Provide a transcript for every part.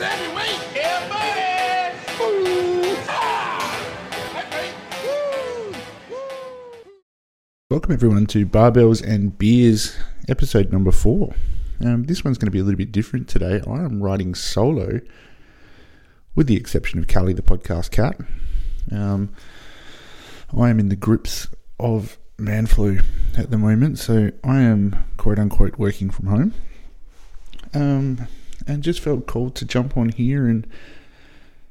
heavyweight. Yeah, buddy. Ooh, ah. Okay. Woo. Welcome everyone to Barbells and Beers, episode number four. Um, this one's going to be a little bit different today. I am riding solo, with the exception of Callie, the podcast cat. Um, I am in the grips of man flu at the moment, so I am quote unquote working from home. Um, and just felt called to jump on here and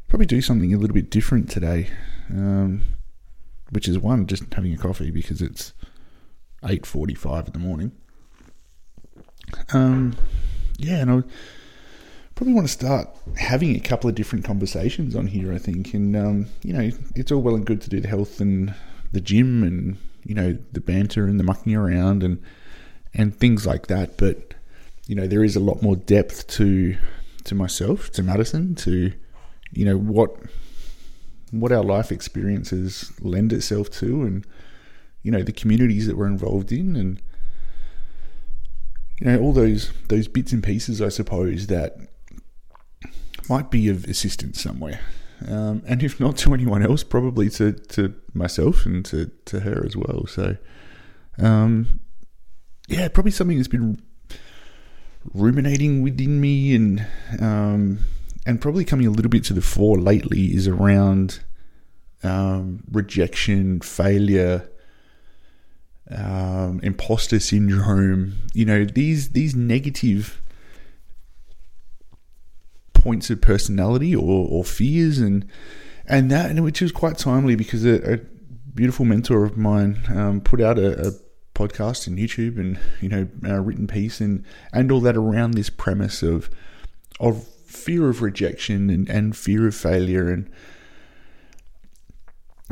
probably do something a little bit different today. Um, which is one, just having a coffee because it's eight forty-five in the morning. Um, yeah, and I probably want to start having a couple of different conversations on here. I think, and um, you know, it's all well and good to do the health and the gym and you know the banter and the mucking around and and things like that, but you know there is a lot more depth to to myself, to Madison, to you know what what our life experiences lend itself to, and you know the communities that we're involved in, and you know all those those bits and pieces, I suppose that might be of assistance somewhere. Um, and if not to anyone else, probably to, to myself and to, to her as well. So, um, yeah, probably something that's been ruminating within me and um, and probably coming a little bit to the fore lately is around um, rejection, failure, um, imposter syndrome. You know these these negative points of personality or, or fears and and that which is quite timely because a, a beautiful mentor of mine um, put out a, a podcast and YouTube and you know written piece and and all that around this premise of of fear of rejection and, and fear of failure and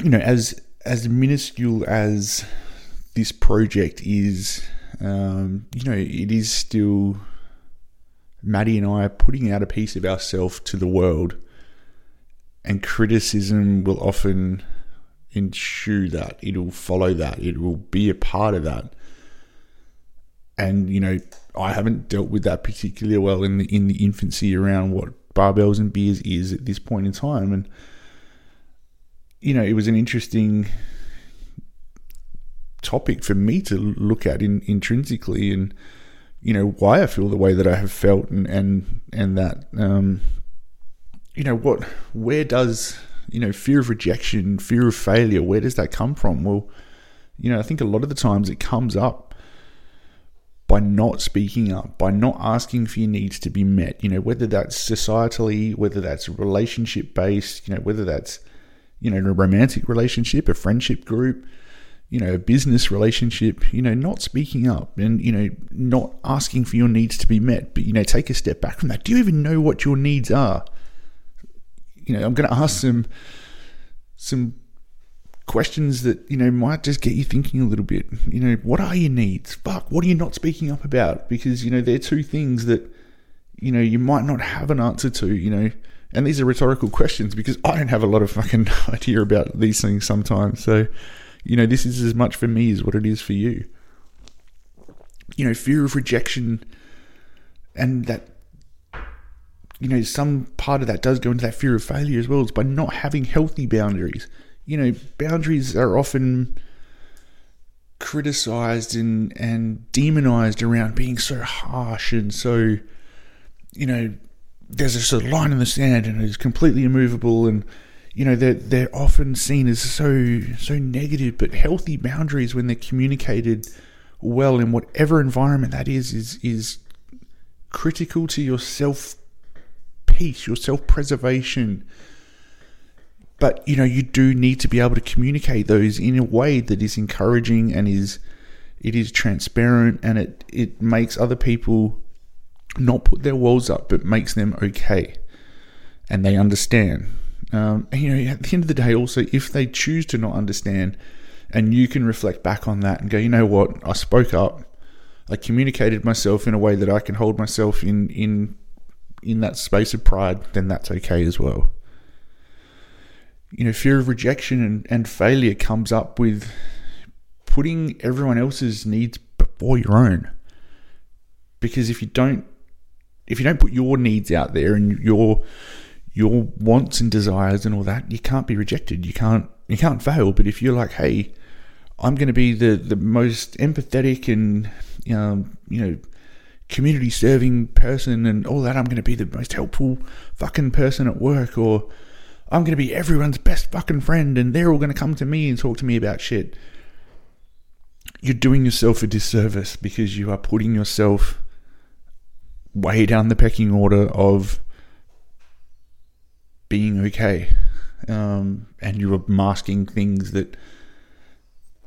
you know as as minuscule as this project is um, you know it is still Maddie and I are putting out a piece of ourselves to the world and criticism will often ensue that. It'll follow that. It will be a part of that. And you know, I haven't dealt with that particularly well in the in the infancy around what barbells and beers is at this point in time. And you know, it was an interesting topic for me to look at in, intrinsically and you know why I feel the way that I have felt and and and that um, you know what where does you know, fear of rejection, fear of failure, where does that come from? Well, you know, I think a lot of the times it comes up by not speaking up, by not asking for your needs to be met, you know, whether that's societally, whether that's relationship based, you know, whether that's, you know, a romantic relationship, a friendship group, you know, a business relationship, you know, not speaking up and, you know, not asking for your needs to be met, but, you know, take a step back from that. Do you even know what your needs are? You know, I'm going to ask some some questions that you know might just get you thinking a little bit. You know, what are your needs? Fuck, what are you not speaking up about? Because you know they're two things that you know you might not have an answer to. You know, and these are rhetorical questions because I don't have a lot of fucking idea about these things sometimes. So, you know, this is as much for me as what it is for you. You know, fear of rejection and that you know, some part of that does go into that fear of failure as well. It's by not having healthy boundaries. You know, boundaries are often criticized and, and demonized around being so harsh and so, you know, there's a sort of line in the sand and it's completely immovable and you know they're they're often seen as so so negative but healthy boundaries when they're communicated well in whatever environment that is is is critical to your self peace, your self preservation. But you know, you do need to be able to communicate those in a way that is encouraging and is it is transparent and it it makes other people not put their walls up, but makes them okay, and they understand. Um, and, you know, at the end of the day, also, if they choose to not understand, and you can reflect back on that and go, you know what, I spoke up, I communicated myself in a way that I can hold myself in in in that space of pride, then that's okay as well. You know, fear of rejection and, and failure comes up with putting everyone else's needs before your own. Because if you don't if you don't put your needs out there and your your wants and desires and all that, you can't be rejected. You can't you can't fail. But if you're like, hey, I'm going to be the the most empathetic and um, you know community serving person and all that, I'm going to be the most helpful fucking person at work, or I'm going to be everyone's best fucking friend, and they're all going to come to me and talk to me about shit. You're doing yourself a disservice because you are putting yourself way down the pecking order of being okay, um, and you are masking things that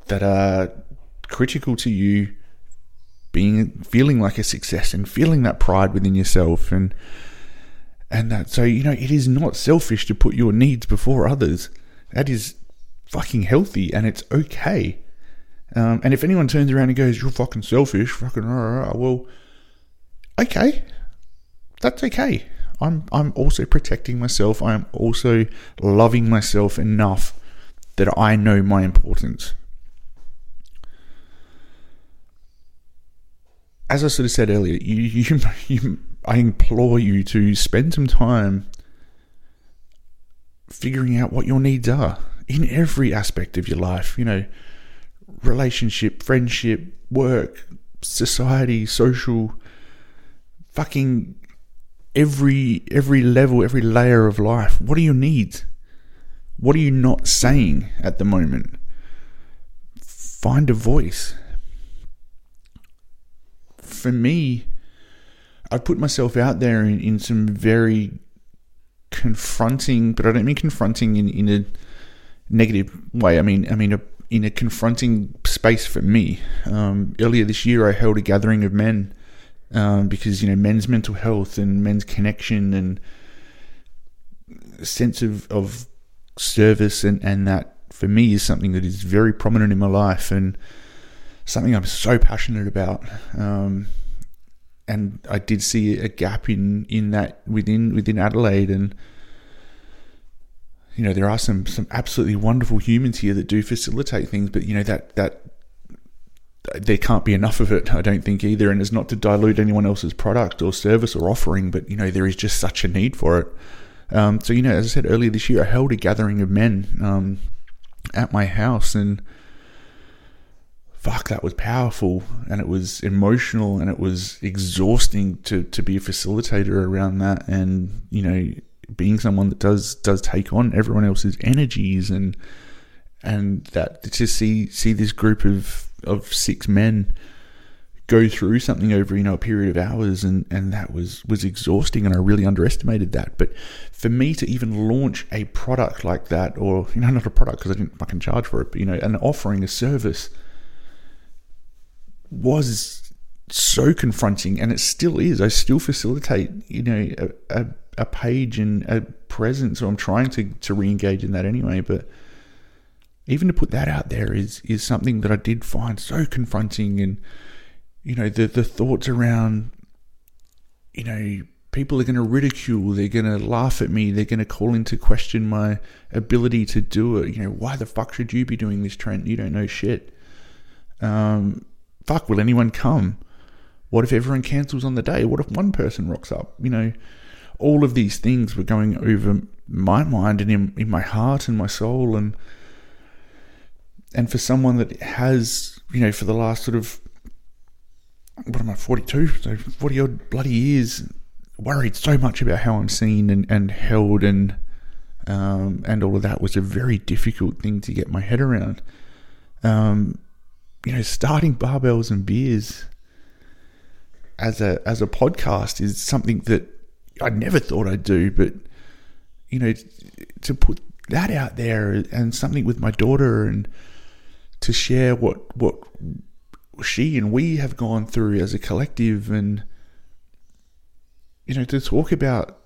that are critical to you being feeling like a success and feeling that pride within yourself and and that. So you know it is not selfish to put your needs before others. That is fucking healthy and it's okay. Um, and if anyone turns around and goes you're fucking selfish fucking rah, rah, well okay. That's okay. I'm i'm also protecting myself. I'm also loving myself enough that i know my importance as I sort of said earlier, you, you, you, I implore you to spend some time figuring out what your needs are in every aspect of your life. You know, relationship, friendship, work, society, social, fucking every every level, every layer of life. What are your needs? What are you not saying at the moment? Find a voice for me, I've put myself out there in, in some very confronting, but I don't mean confronting in, in a negative way. I mean, I mean, a, in a confronting space for me. Um, earlier this year, I held a gathering of men um, because you know men's mental health and men's connection and sense of of service and and that for me is something that is very prominent in my life and something I'm so passionate about. Um, and I did see a gap in, in that within within Adelaide, and you know there are some some absolutely wonderful humans here that do facilitate things, but you know that that there can't be enough of it. I don't think either, and it's not to dilute anyone else's product or service or offering, but you know there is just such a need for it. Um, so you know, as I said earlier this year, I held a gathering of men um, at my house, and fuck, that was powerful and it was emotional and it was exhausting to, to be a facilitator around that. And, you know, being someone that does, does take on everyone else's energies and, and that to see, see this group of, of six men go through something over, you know, a period of hours and, and that was, was exhausting and I really underestimated that. But for me to even launch a product like that or, you know, not a product because I didn't fucking charge for it, but, you know, an offering a service – was so confronting, and it still is. I still facilitate, you know, a, a, a page and a presence, so I'm trying to to re-engage in that anyway. But even to put that out there is is something that I did find so confronting, and you know, the the thoughts around, you know, people are going to ridicule, they're going to laugh at me, they're going to call into question my ability to do it. You know, why the fuck should you be doing this, Trent? You don't know shit. Um, fuck, will anyone come? What if everyone cancels on the day? What if one person rocks up? You know, all of these things were going over my mind and in, in my heart and my soul and and for someone that has, you know, for the last sort of what am I, 42, so 40 odd bloody years, worried so much about how I'm seen and, and held and um, and all of that was a very difficult thing to get my head around. Um, you know, starting barbells and beers as a as a podcast is something that I never thought I'd do, but you know, to put that out there and something with my daughter and to share what what she and we have gone through as a collective and you know to talk about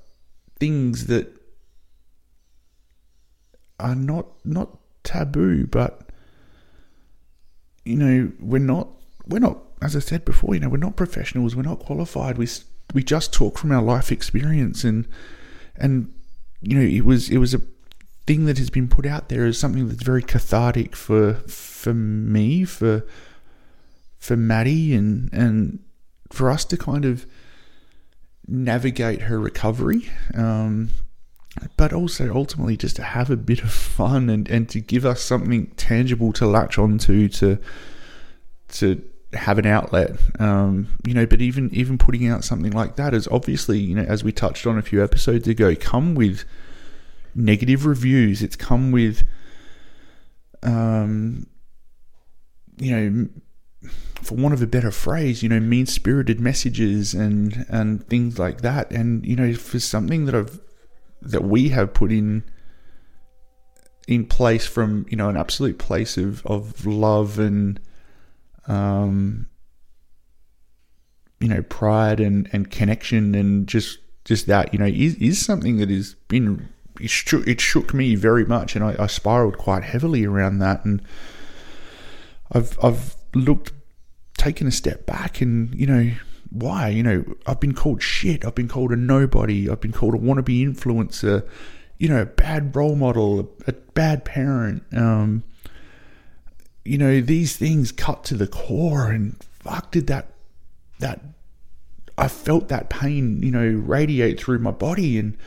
things that are not not taboo but you know, we're not, we're not, as I said before, you know, we're not professionals, we're not qualified. We we just talk from our life experience, and and you know, it was it was a thing that has been put out there as something that's very cathartic for for me, for for Maddie, and and for us to kind of navigate her recovery. Um, but also ultimately just to have a bit of fun and, and to give us something tangible to latch onto to to have an outlet um, you know but even even putting out something like that is obviously you know as we touched on a few episodes ago come with negative reviews it's come with um you know for want of a better phrase, you know, mean spirited messages and and things like that. And you know, for something that I've that we have put in in place from you know an absolute place of of love and um you know pride and and connection and just just that you know is is something that has been it shook, it shook me very much and I, I spiraled quite heavily around that and I've I've looked taken a step back and you know why you know I've been called shit. I've been called a nobody. I've been called a wannabe influencer you know a bad role model a bad parent. Um you know these things cut to the core and fuck did that that I felt that pain you know radiate through my body. And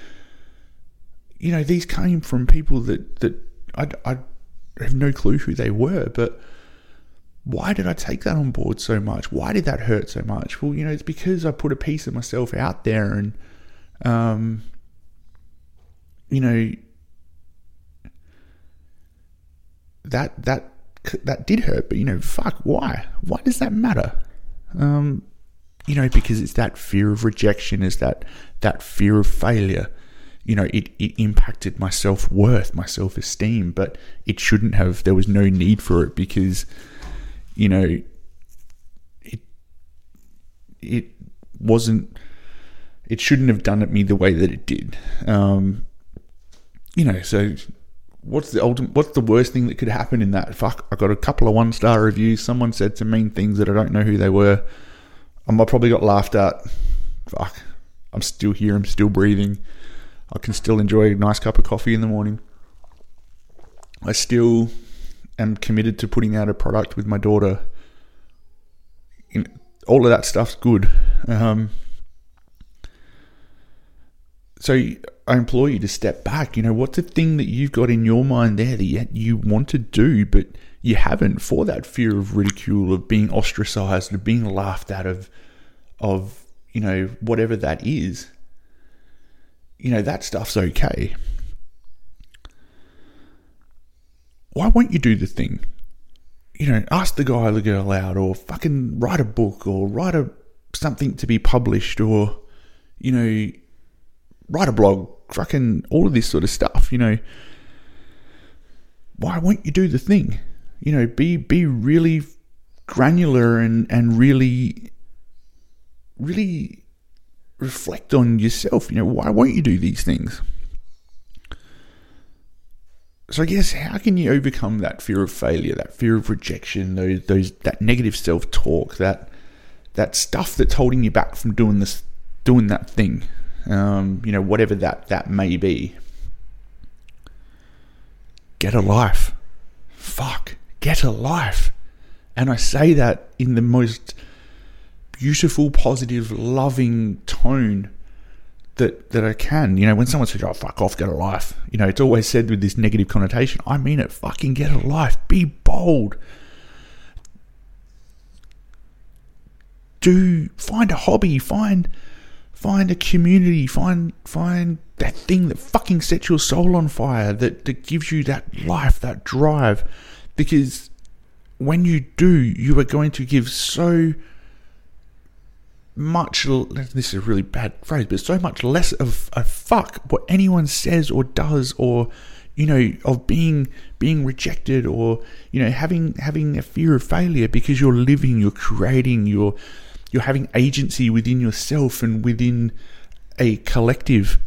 you know these came from people that that I I have no clue who they were but why did I take that on board so much? Why did that hurt so much? Well, you know, it's because I put a piece of myself out there and, um, you know, that, that, that did hurt, but you know, fuck, why? Why does that matter? Um, you know, because it's that fear of rejection, is that, that fear of failure. You know, it, it impacted my self worth, my self esteem, but it shouldn't have. There was no need for it because, you know, it it wasn't. It shouldn't have done it me the way that it did. Um, you know, so what's the ultimate? What's the worst thing that could happen in that? Fuck, I got a couple of one star reviews. Someone said some mean things that I don't know who they were. Um, I probably got laughed at. Fuck, I'm still here. I'm still breathing. I can still enjoy a nice cup of coffee in the morning. I still am committed to putting out a product with my daughter. In, all of that stuff's good. Um, so I implore you to step back. You know, what's the thing that you've got in your mind there that you want to do, but you haven't for that fear of ridicule, of being ostracized, of being laughed at, of, of you know, whatever that is. You know, that stuff's okay. Why won't you do the thing? You know, ask the guy or the girl out, or fucking write a book, or write a something to be published, or you know, write a blog, fucking all of this sort of stuff. You know, why won't you do the thing? You know, be be really granular and and really, really reflect on yourself. You know, why won't you do these things? So I guess how can you overcome that fear of failure, that fear of rejection, those those that negative self talk, that that stuff that's holding you back from doing this, doing that thing, um, you know, whatever that that may be. Get a life, fuck, get a life, and I say that in the most beautiful, positive, loving tone that that I can. You know, when someone says, "Oh, fuck off, get a life," you know, it's always said with this negative connotation. I mean it. Fucking get a life. Be bold. Do find a hobby. Find find a community. Find find that thing that fucking sets your soul on fire. That that gives you that life, that drive. Because when you do, you are going to give so much this is a really bad phrase but so much less of a fuck what anyone says or does or you know of being being rejected or you know having having a fear of failure because you're living you're creating you're you're having agency within yourself and within a collective.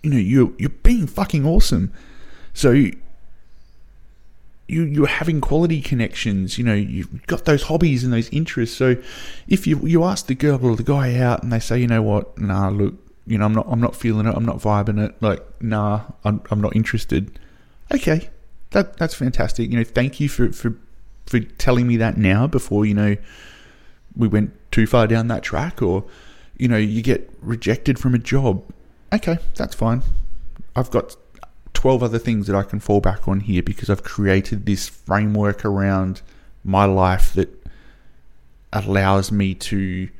You know you're you're being fucking awesome. So you you're having quality connections. You know, you've got those hobbies and those interests. So if you you ask the girl or the guy out and they say, you know what, nah, look, you know, I'm not I'm not feeling it. I'm not vibing it. Like, nah, I'm I'm not interested. Okay, that that's fantastic. You know, thank you for for for telling me that now before you know we went too far down that track or you know, you get rejected from a job. Okay, that's fine. I've got 12 other things that I can fall back on here because I've created this framework around my life that allows me to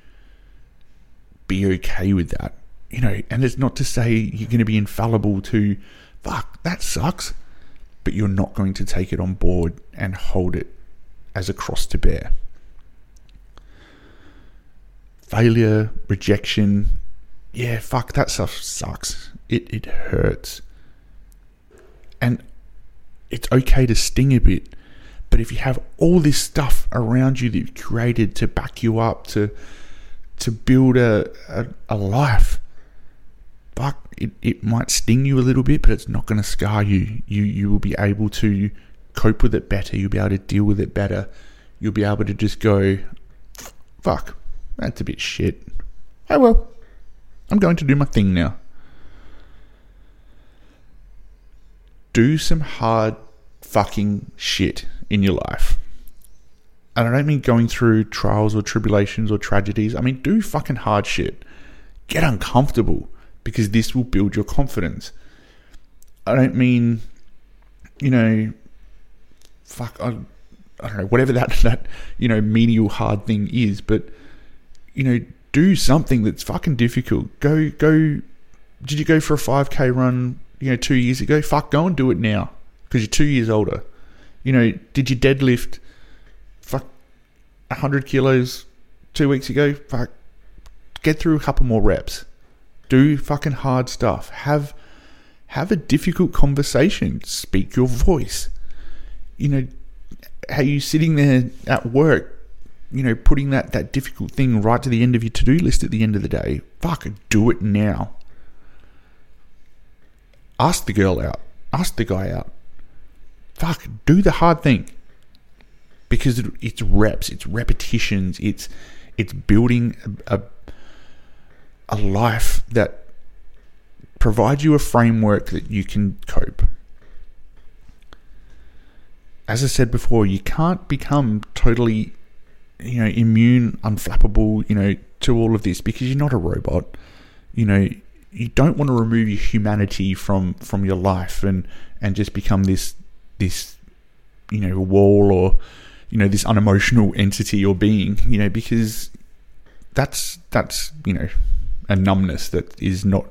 be okay with that. You know, and it's not to say you're going to be infallible to, fuck, that sucks, but you're not going to take it on board and hold it as a cross to bear. Failure, rejection, yeah, fuck, that stuff sucks. It, it hurts. And it's okay to sting a bit. But if you have all this stuff around you that you've created to back you up, to to build a, a, a life, fuck, it, it might sting you a little bit, but it's not going to scar you. You you will be able to cope with it better. You'll be able to deal with it better. You'll be able to just go, fuck, that's a bit shit. Oh well, I'm going to do my thing now. Do some hard fucking shit in your life. And I don't mean going through trials or tribulations or tragedies. I mean, do fucking hard shit. Get uncomfortable because this will build your confidence. I don't mean, you know, fuck, I, I don't know, whatever that, that, you know, menial hard thing is, but, you know, do something that's fucking difficult. Go, go, did you go for a 5k run, you know, two years ago? Fuck, go and do it now because you're two years older. You know, did you deadlift fuck 100 kilos two weeks ago? Fuck, get through a couple more reps. Do fucking hard stuff. Have have a difficult conversation. Speak your voice. You know, how you sitting there at work, you know, putting that, that difficult thing right to the end of your to do list at the end of the day. Fuck, do it now. Ask the girl out. Ask the guy out fuck, do the hard thing because it's reps, it's repetitions, it's it's building a, a, a life that provides you a framework that you can cope. As I said before, you can't become totally, you know, immune, unflappable, you know, to all of this because you're not a robot. You know, you don't want to remove your humanity from from your life and and just become this this you know wall or you know this unemotional entity or being you know because that's that's you know a numbness that is not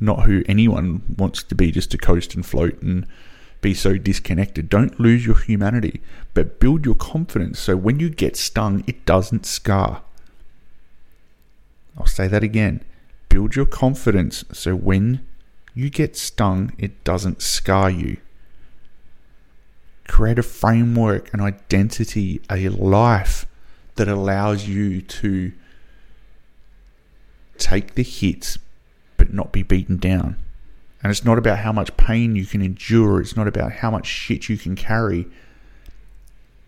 not who anyone wants to be just to coast and float and be so disconnected. Don't lose your humanity but build your confidence. So when you get stung it doesn't scar. I'll say that again build your confidence so when you get stung it doesn't scar you create a framework, an identity, a life that allows you to take the hits but not be beaten down. And it's not about how much pain you can endure, it's not about how much shit you can carry.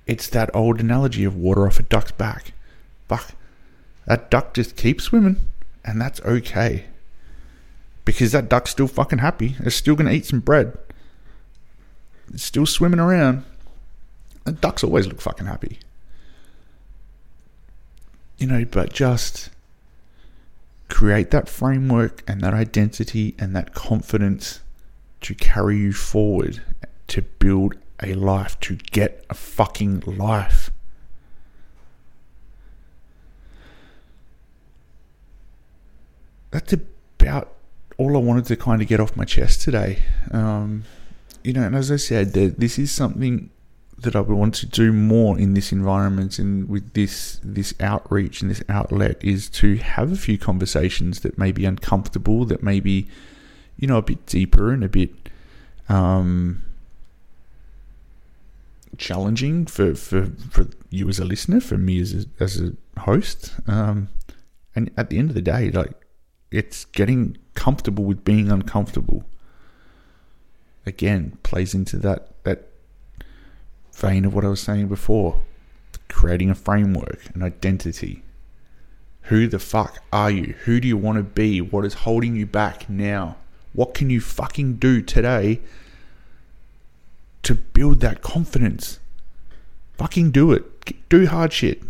It's that old analogy of water off a duck's back. Fuck. That duck just keeps swimming, and that's okay. Because that duck's still fucking happy. It's still going to eat some bread It's still swimming around. And ducks always look fucking happy. You know, but just create that framework and that identity and that confidence to carry you forward to build a life, to get a fucking life. That's about all I wanted to kind of get off my chest today. Um, you know, and as I said, this is something that I would want to do more in this environment and with this this outreach and this outlet is to have a few conversations that may be uncomfortable, that may be, you know, a bit deeper and a bit um, challenging for, for, for you as a listener, for me as a, as a host. Um, and at the end of the day, like it's getting comfortable with being uncomfortable again plays into that that vein of what I was saying before. Creating a framework, an identity. Who the fuck are you? Who do you want to be? What is holding you back now? What can you fucking do today to build that confidence? Fucking do it. Do hard shit.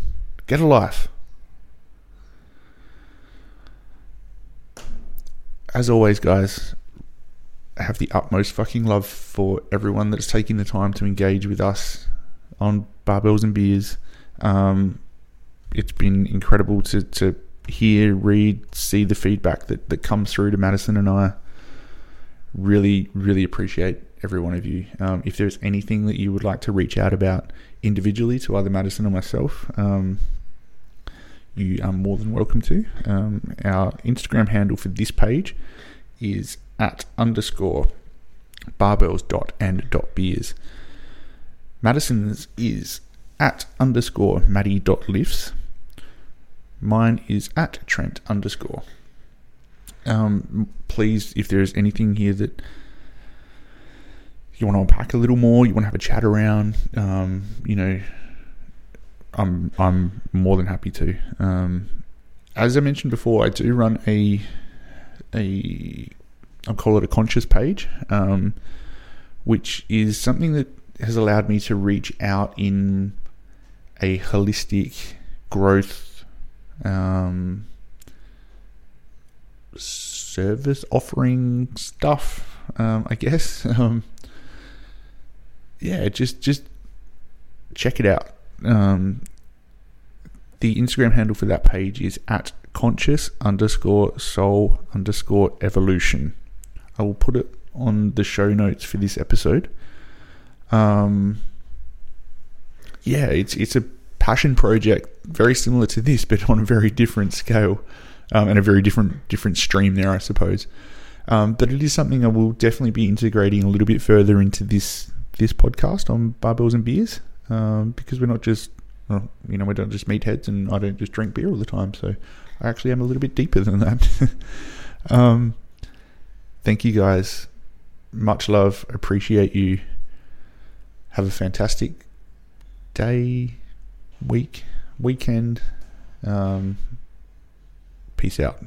Get a life. As always, guys, I have the utmost fucking love for everyone that's taking the time to engage with us on barbells and beers. Um, it's been incredible to, to hear, read, see the feedback that, that comes through to Madison and I. Really, really appreciate every one of you. Um, if there's anything that you would like to reach out about individually to either Madison or myself, um, you are more than welcome to. Um, our Instagram handle for this page is at underscore barbells dot and dot beers. Madison's is at underscore Maddie dot lifts. Mine is at Trent underscore. Um, please, if there's anything here that you want to unpack a little more, you want to have a chat around, um, you know, I'm I'm more than happy to. Um, as I mentioned before, I do run a a I'll call it a conscious page, um, which is something that has allowed me to reach out in a holistic growth um, service offering stuff. Um, I guess. Um, yeah, just just check it out. Um, the Instagram handle for that page is at conscious underscore soul underscore evolution. I will put it on the show notes for this episode. Um, yeah, it's it's a passion project, very similar to this, but on a very different scale um, and a very different different stream there, I suppose. Um, but it is something I will definitely be integrating a little bit further into this this podcast on barbells and beers um, because we're not just well, you know we don't just meatheads and I don't just drink beer all the time. So I actually am a little bit deeper than that. um, thank you guys. Much love. Appreciate you. Have a fantastic day, week, weekend. Um, peace out.